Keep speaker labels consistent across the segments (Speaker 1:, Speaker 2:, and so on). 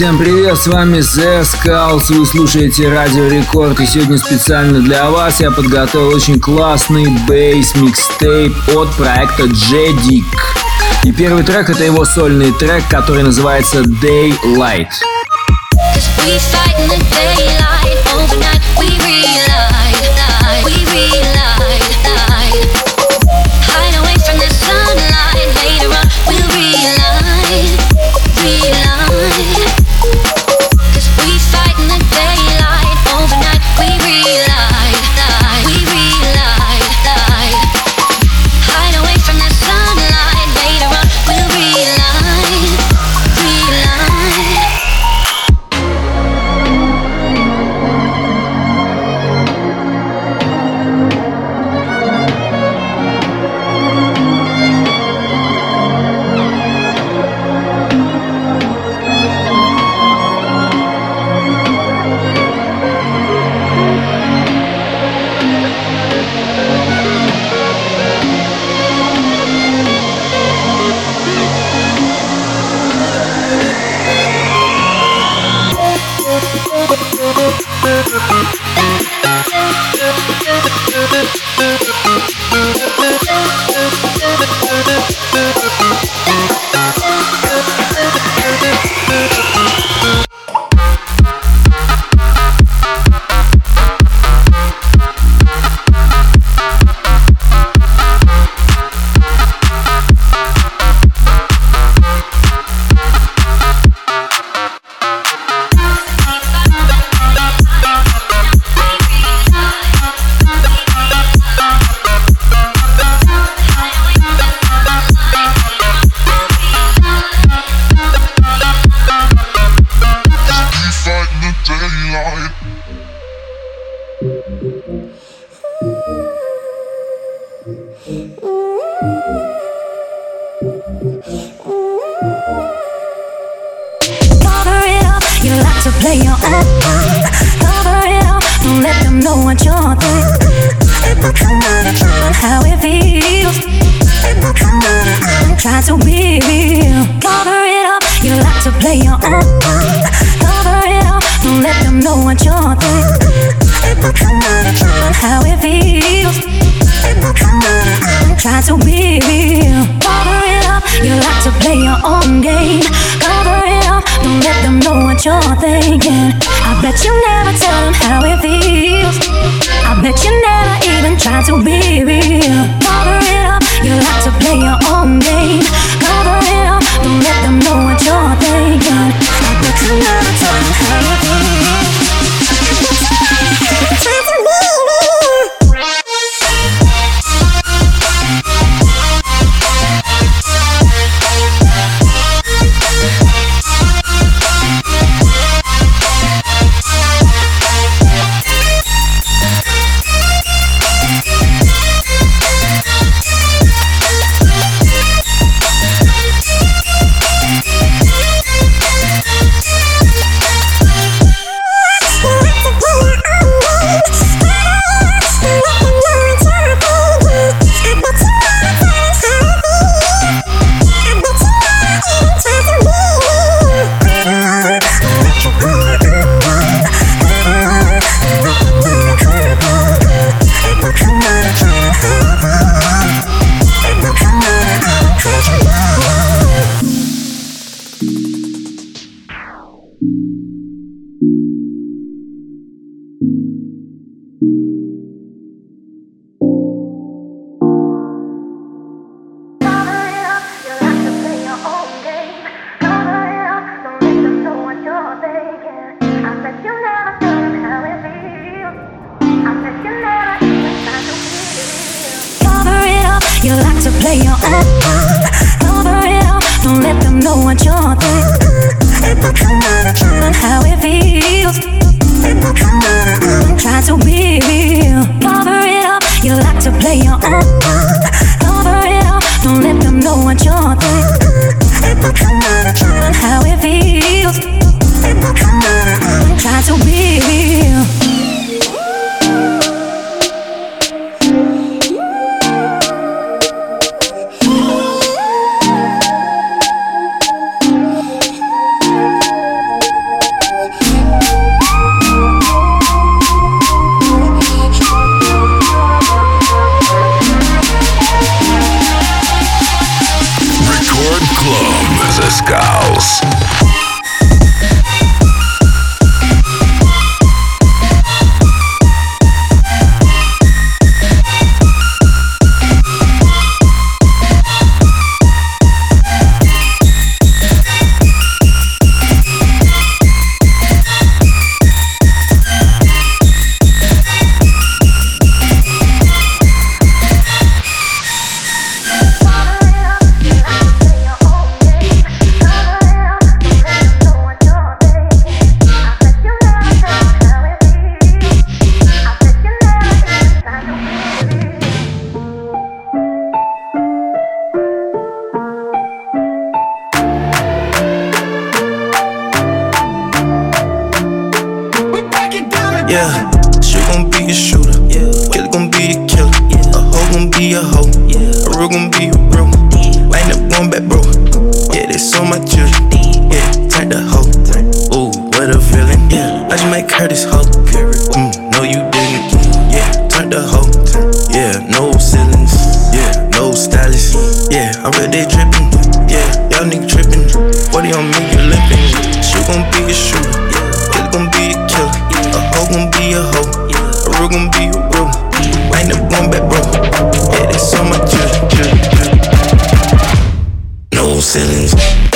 Speaker 1: Всем привет, с вами The Skulls, вы слушаете Радио Рекорд, и сегодня специально для вас я подготовил очень классный бейс микстейп от проекта Jedick. И первый трек это его сольный трек, который называется Daylight.
Speaker 2: Yeah. Yeah. Yeah. Yeah. Yeah.
Speaker 3: your own game. Cover it up, don't let them know what you're thinking. I bet you never tell them how it feels. I bet you never even try to be real. Cover it up, you like to play your own game. Cover it up, don't let them know what you're thinking. I bet you never tell them how it feels.
Speaker 4: me, you lippin'. She gon' be a shooter, it's gon' be a killer. A hoe gon' be a hoe, a real gon' be a real. Wind up going back, bro. Yeah, that's so much. killer.
Speaker 5: No ceilings.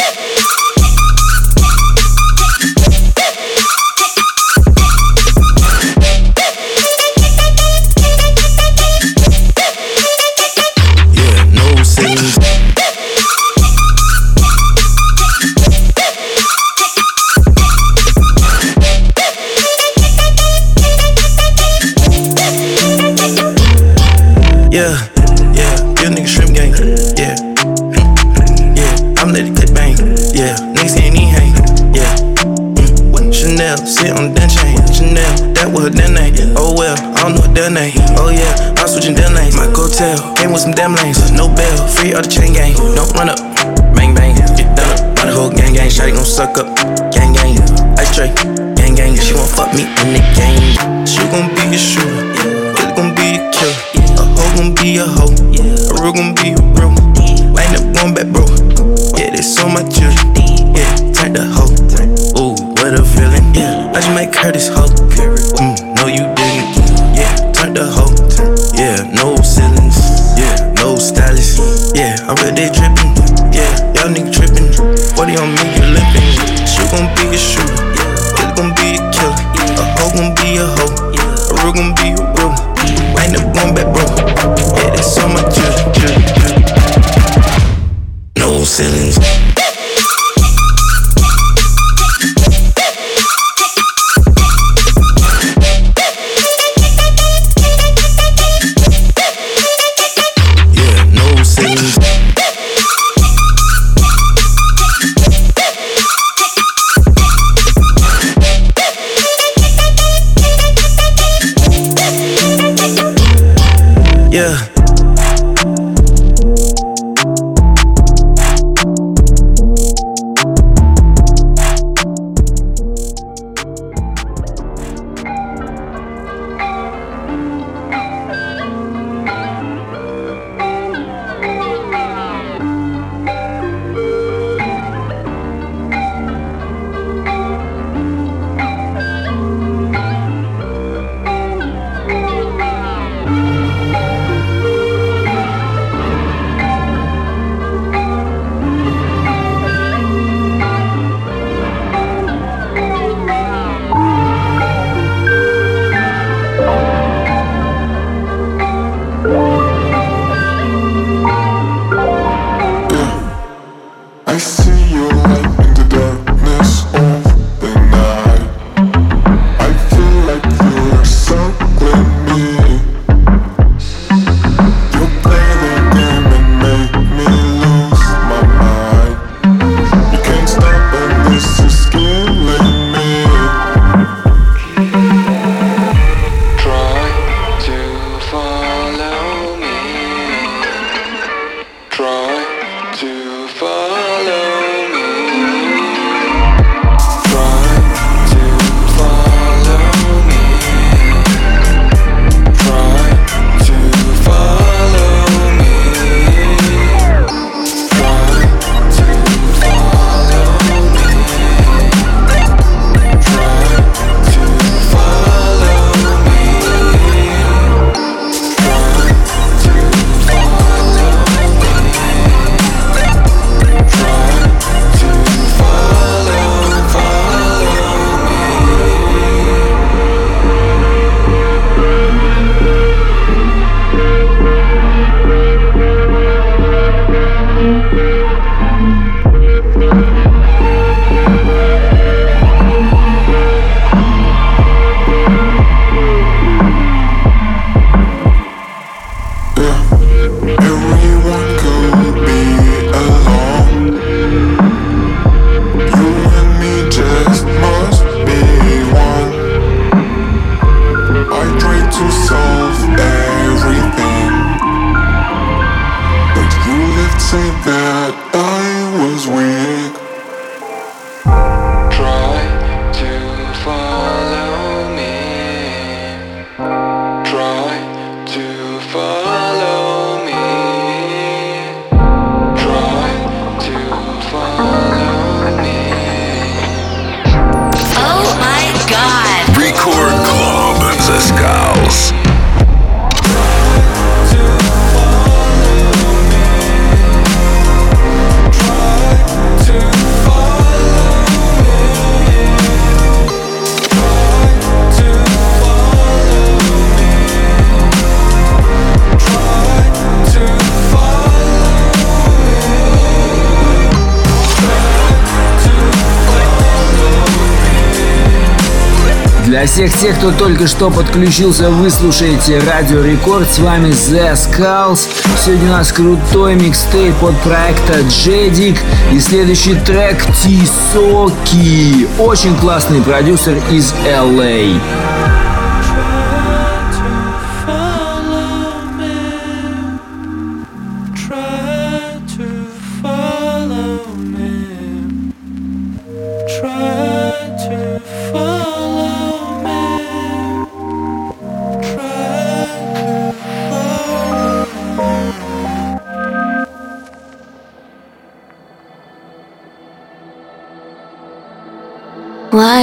Speaker 1: Тех, кто только что подключился, вы слушаете Радио Рекорд. С вами The Skulls. Сегодня у нас крутой микстейп от проекта Джедик. И следующий трек Тисоки. Очень классный продюсер из LA.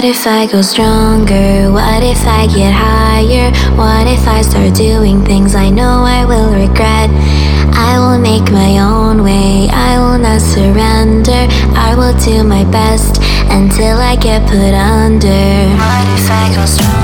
Speaker 6: What if I go stronger? What if I get higher? What if I start doing things I know I will regret? I will make my own way, I will not surrender. I will do my best until I get put under. What if I go stronger?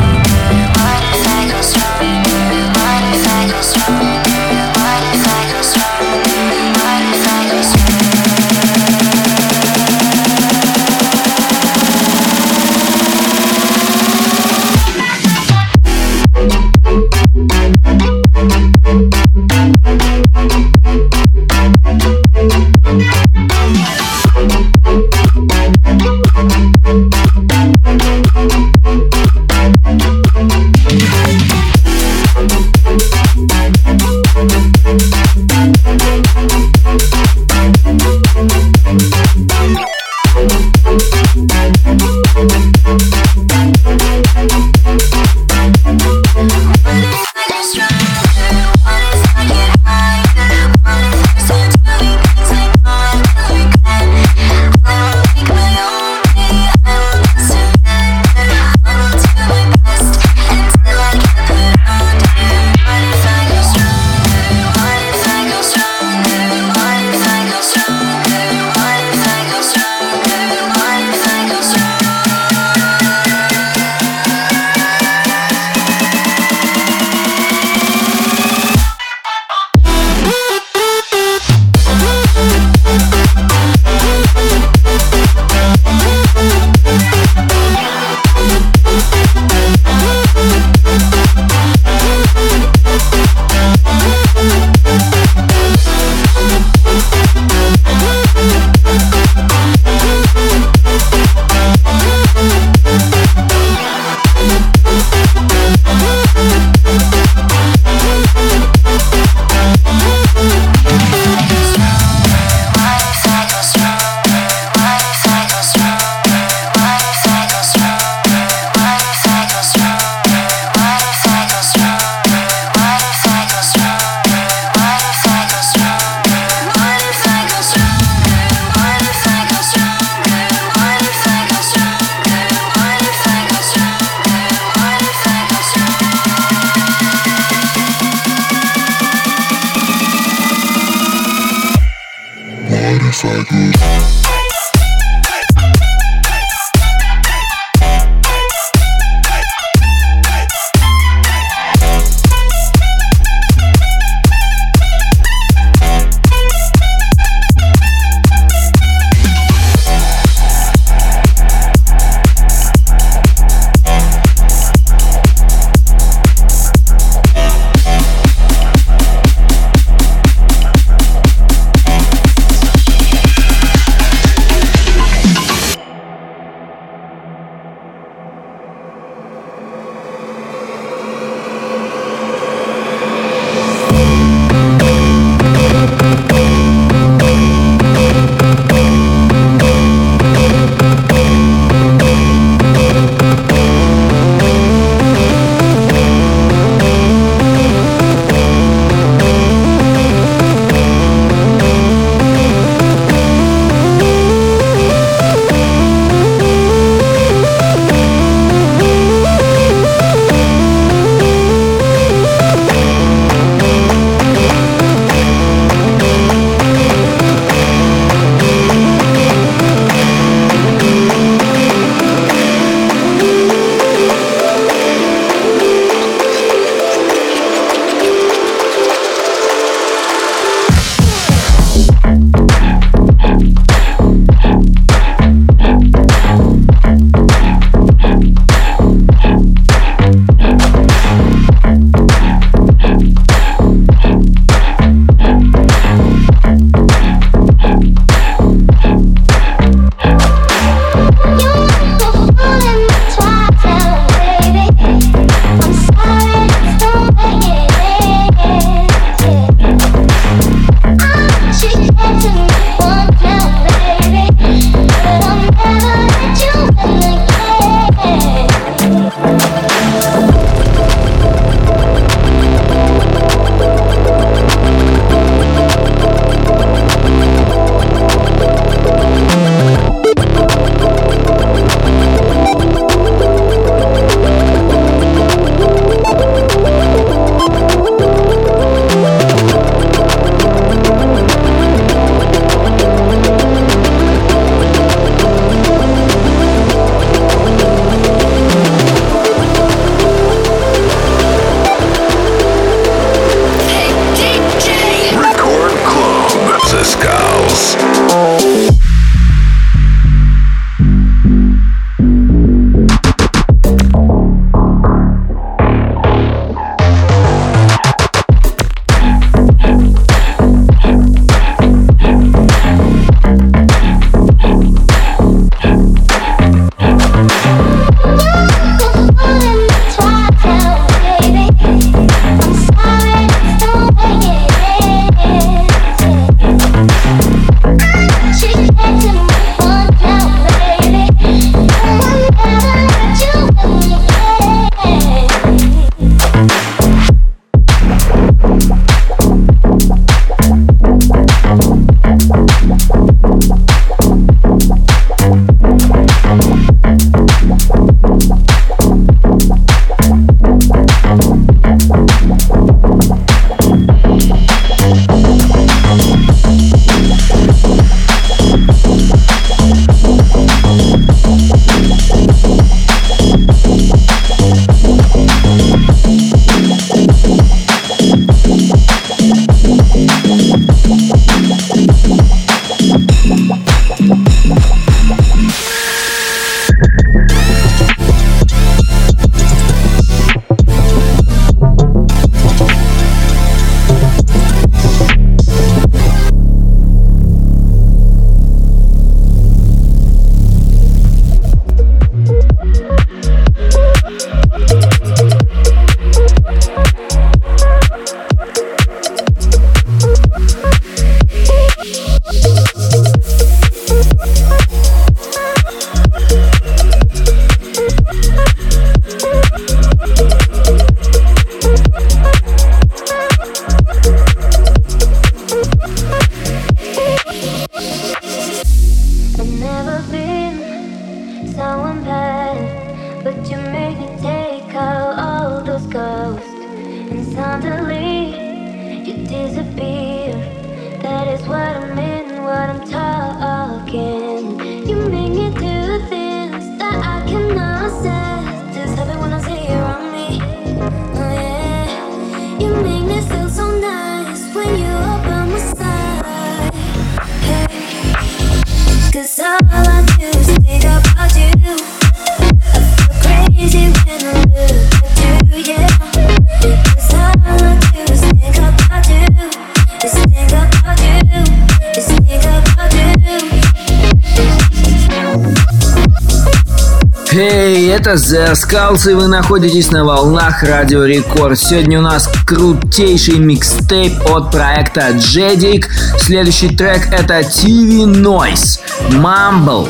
Speaker 1: Это The Skulls, и вы находитесь на волнах Радио Рекорд. Сегодня у нас крутейший микстейп от проекта Jedic. Следующий трек это TV Noise, Mumble.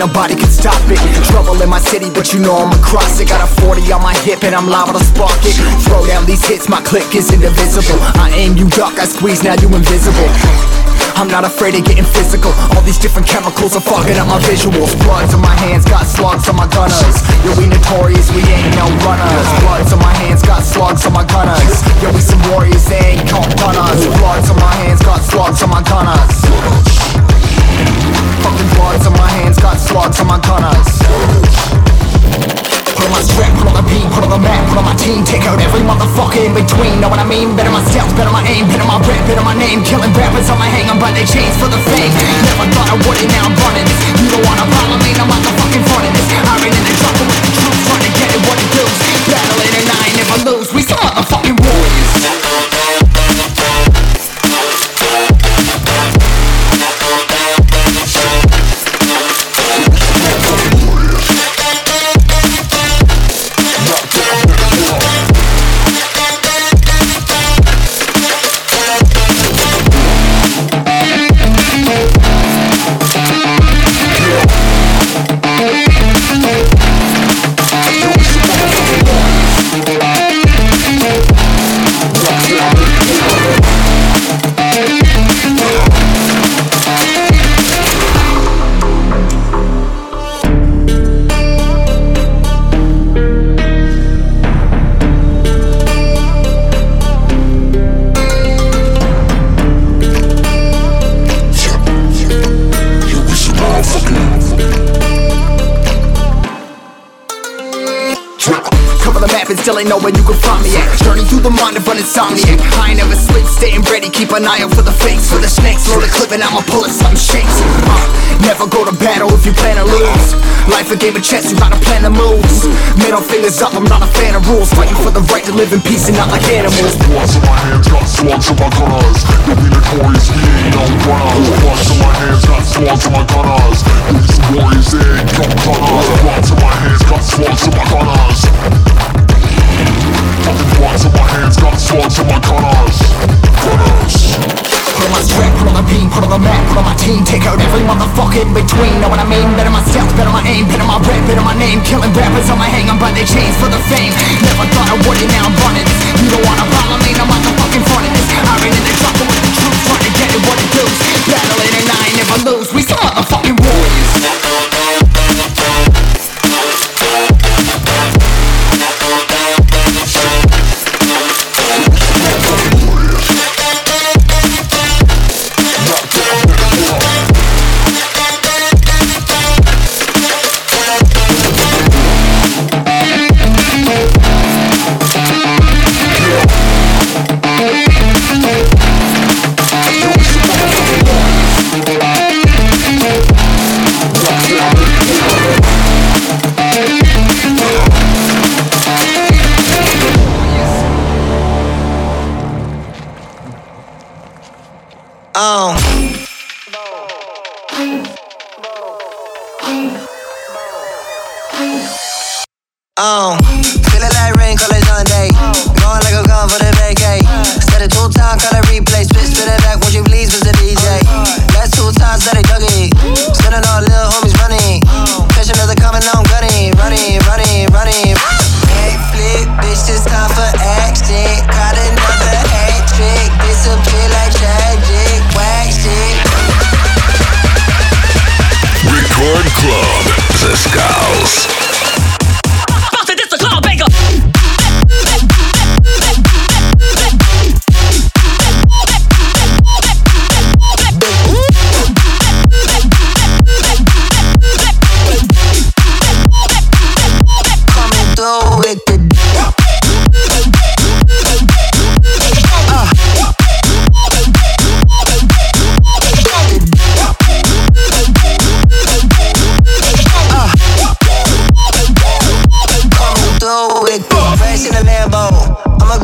Speaker 7: Ain't nobody can stop it. Trouble in my city, but you know I'm across it. Got a 40 on my hip and I'm liable to spark it. Throw down these hits, my click is indivisible. I aim, you duck, I squeeze, now you invisible. I'm not afraid of getting physical. All these different chemicals are fogging up my visuals. Bloods on my hands, got slugs on my gunners. Yo, we notorious, we ain't no runners. Bloods on my hands, got slugs on my gunners. Yo, we some warriors, they ain't called gunners. Bloods on my hands, got slugs on my gunners Bloods on my hands, got slugs on my gunners. Put on my strap, put on the beat, put on the map, put on my team Take out every motherfucker in between, know what I mean? Better myself, better my aim, better my rap, better my name. Killing rappers on my hang, I'm by their chains for the fame. Never thought I would it, now I'm running this. You don't wanna follow me, I'm out the fucking front of this. I ran in the trouble with the troops, trying to get it what it does Battling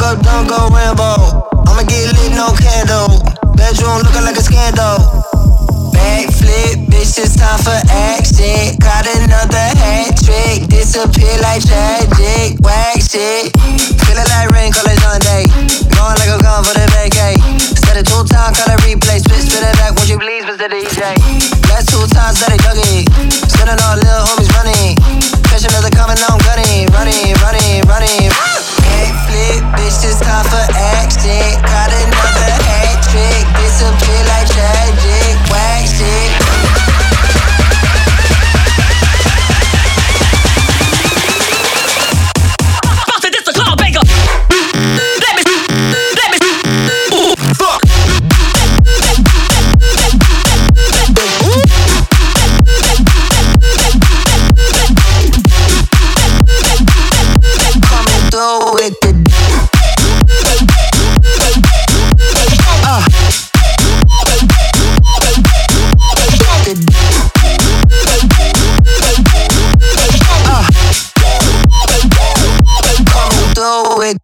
Speaker 8: up, don't go Rambo. I'ma get lit, no candle. Bedroom looking like a scandal. Backflip, bitch, it's time for action. Got another hat trick. Disappear like tragic. Whack shit. Feeling like rain, call it Sunday. Going like a gun for the vacay. Set it two times, call it replay. Spit, spit it back, won't you please, Mr. DJ? Last two times that I juggy. it. Spinning all little homies running. Catch another coming, now I'm gunning. Running, running, running. running flick, bitch, it's time for action. Caught another hat trick, disappear like tragic.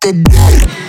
Speaker 8: the dirt.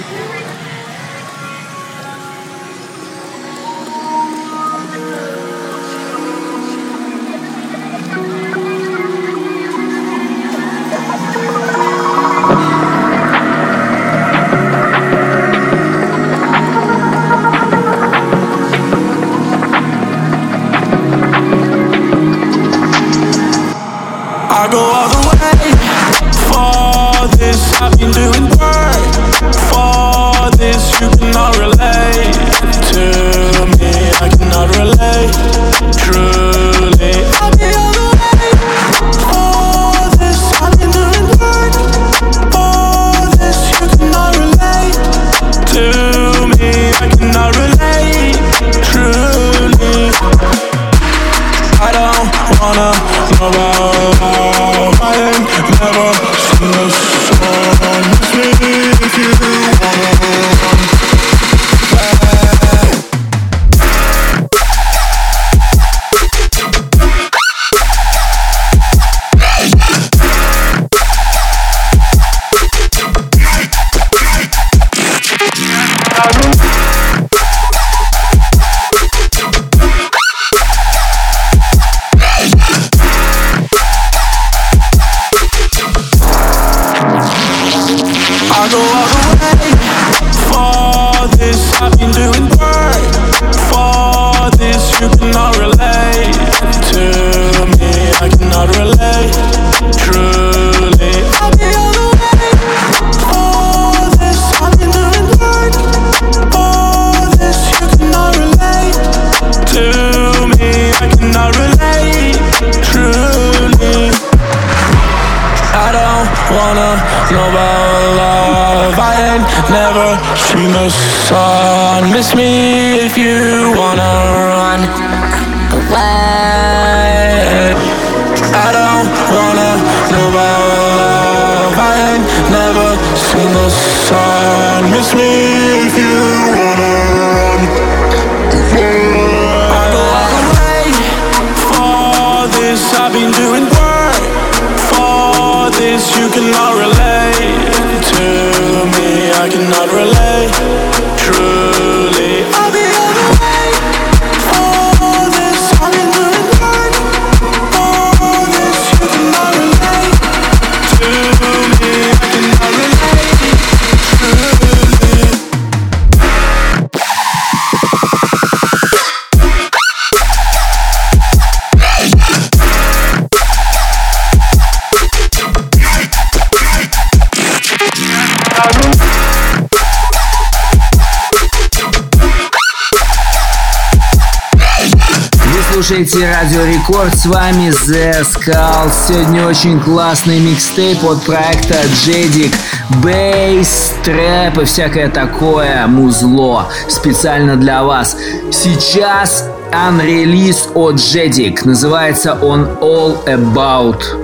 Speaker 1: Слушаете Радио Рекорд, с вами The Skulls. Сегодня очень классный микстейп от проекта Джедик. Бейс, трэп и всякое такое музло специально для вас. Сейчас unrelease от Джедик. Называется он All About.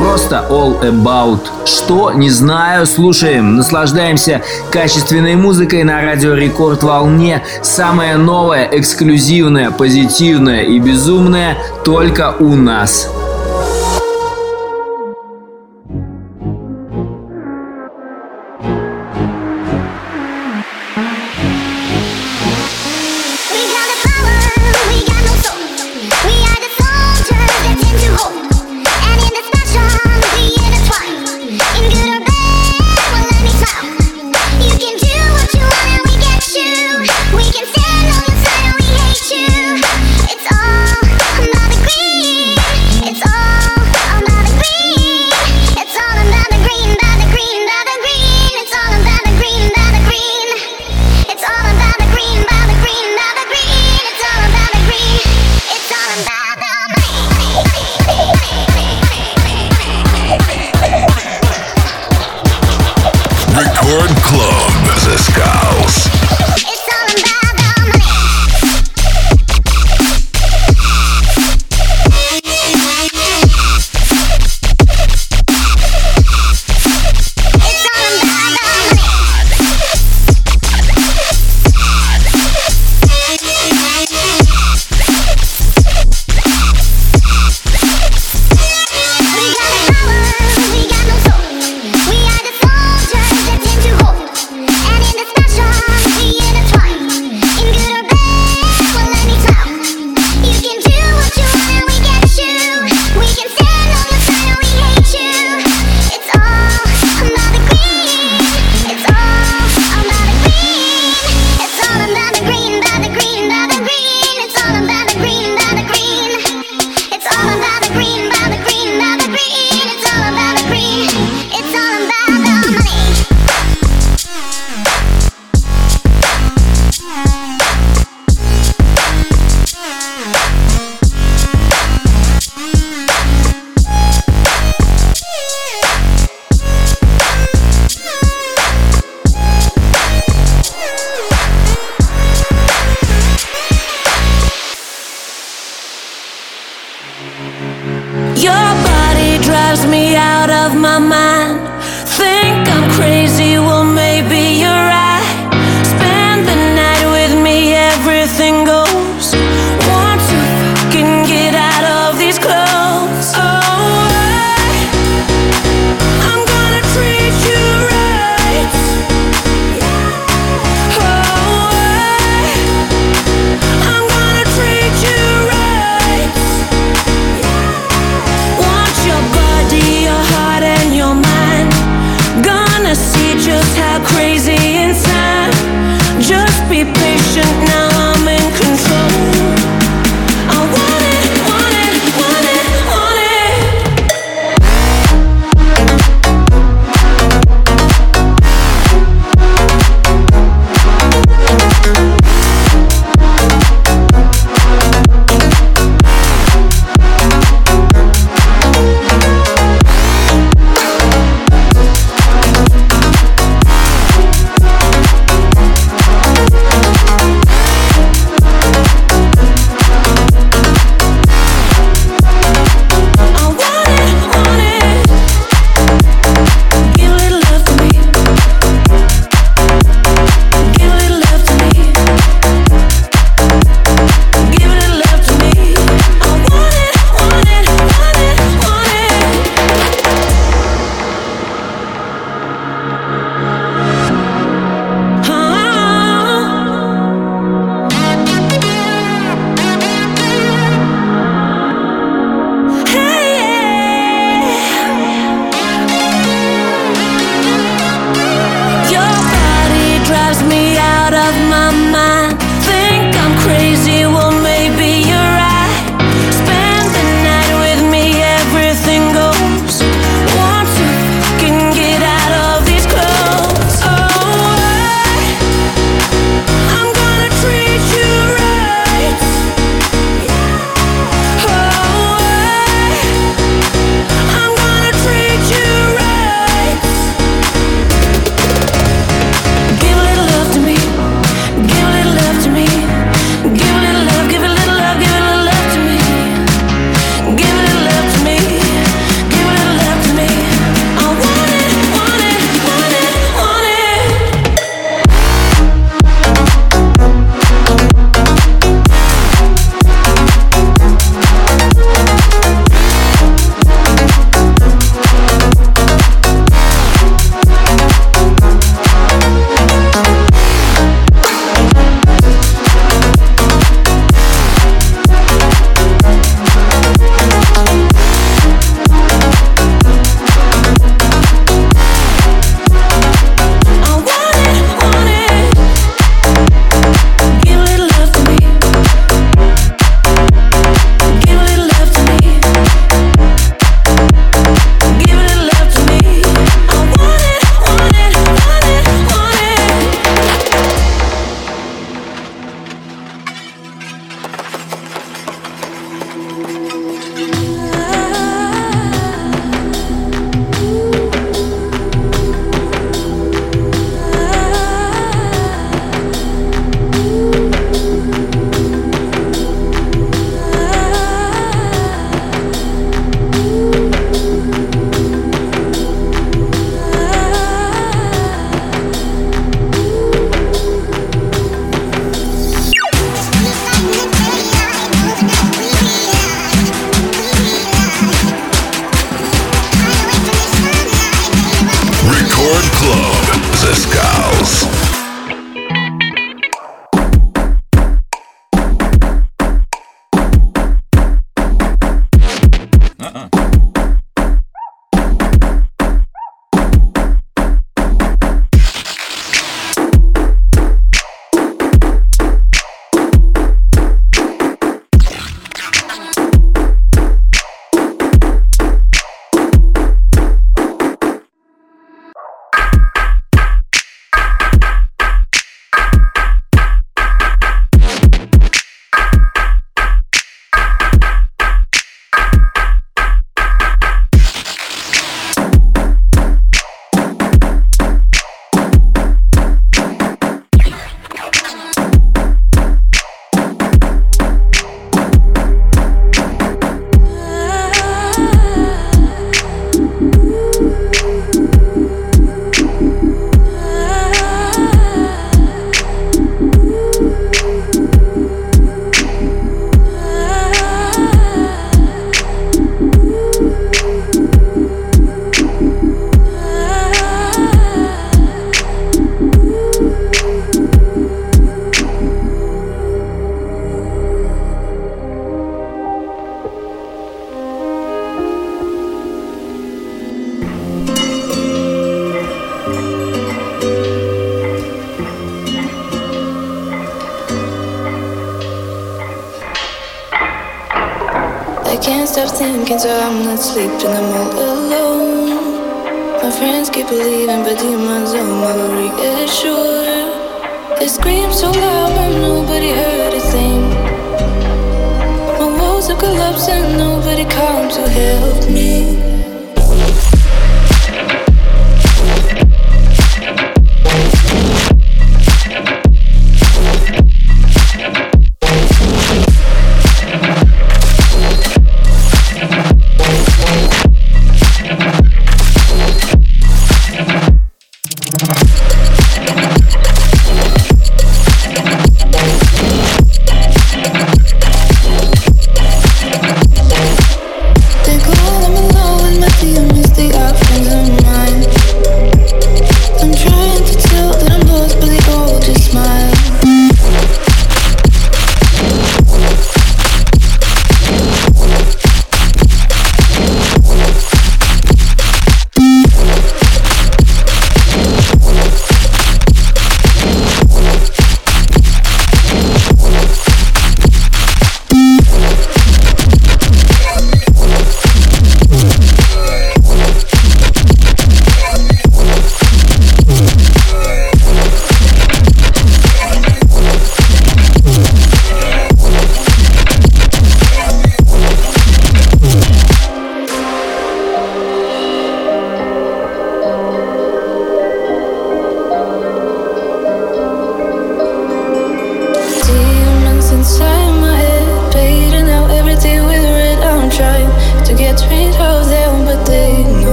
Speaker 1: Просто all about. Что? Не знаю. Слушаем, наслаждаемся качественной музыкой на радио Рекорд волне. Самое новое, эксклюзивное, позитивное и безумное только у нас.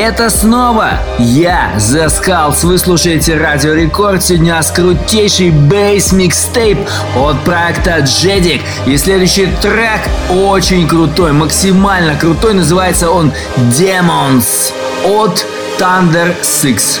Speaker 1: Это снова я, The Skulls. Вы слушаете Радио Рекорд. Сегодня у нас крутейший бейс микстейп от проекта Jedic. И следующий трек очень крутой, максимально крутой. Называется он Demons от Thunder Six.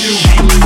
Speaker 9: you.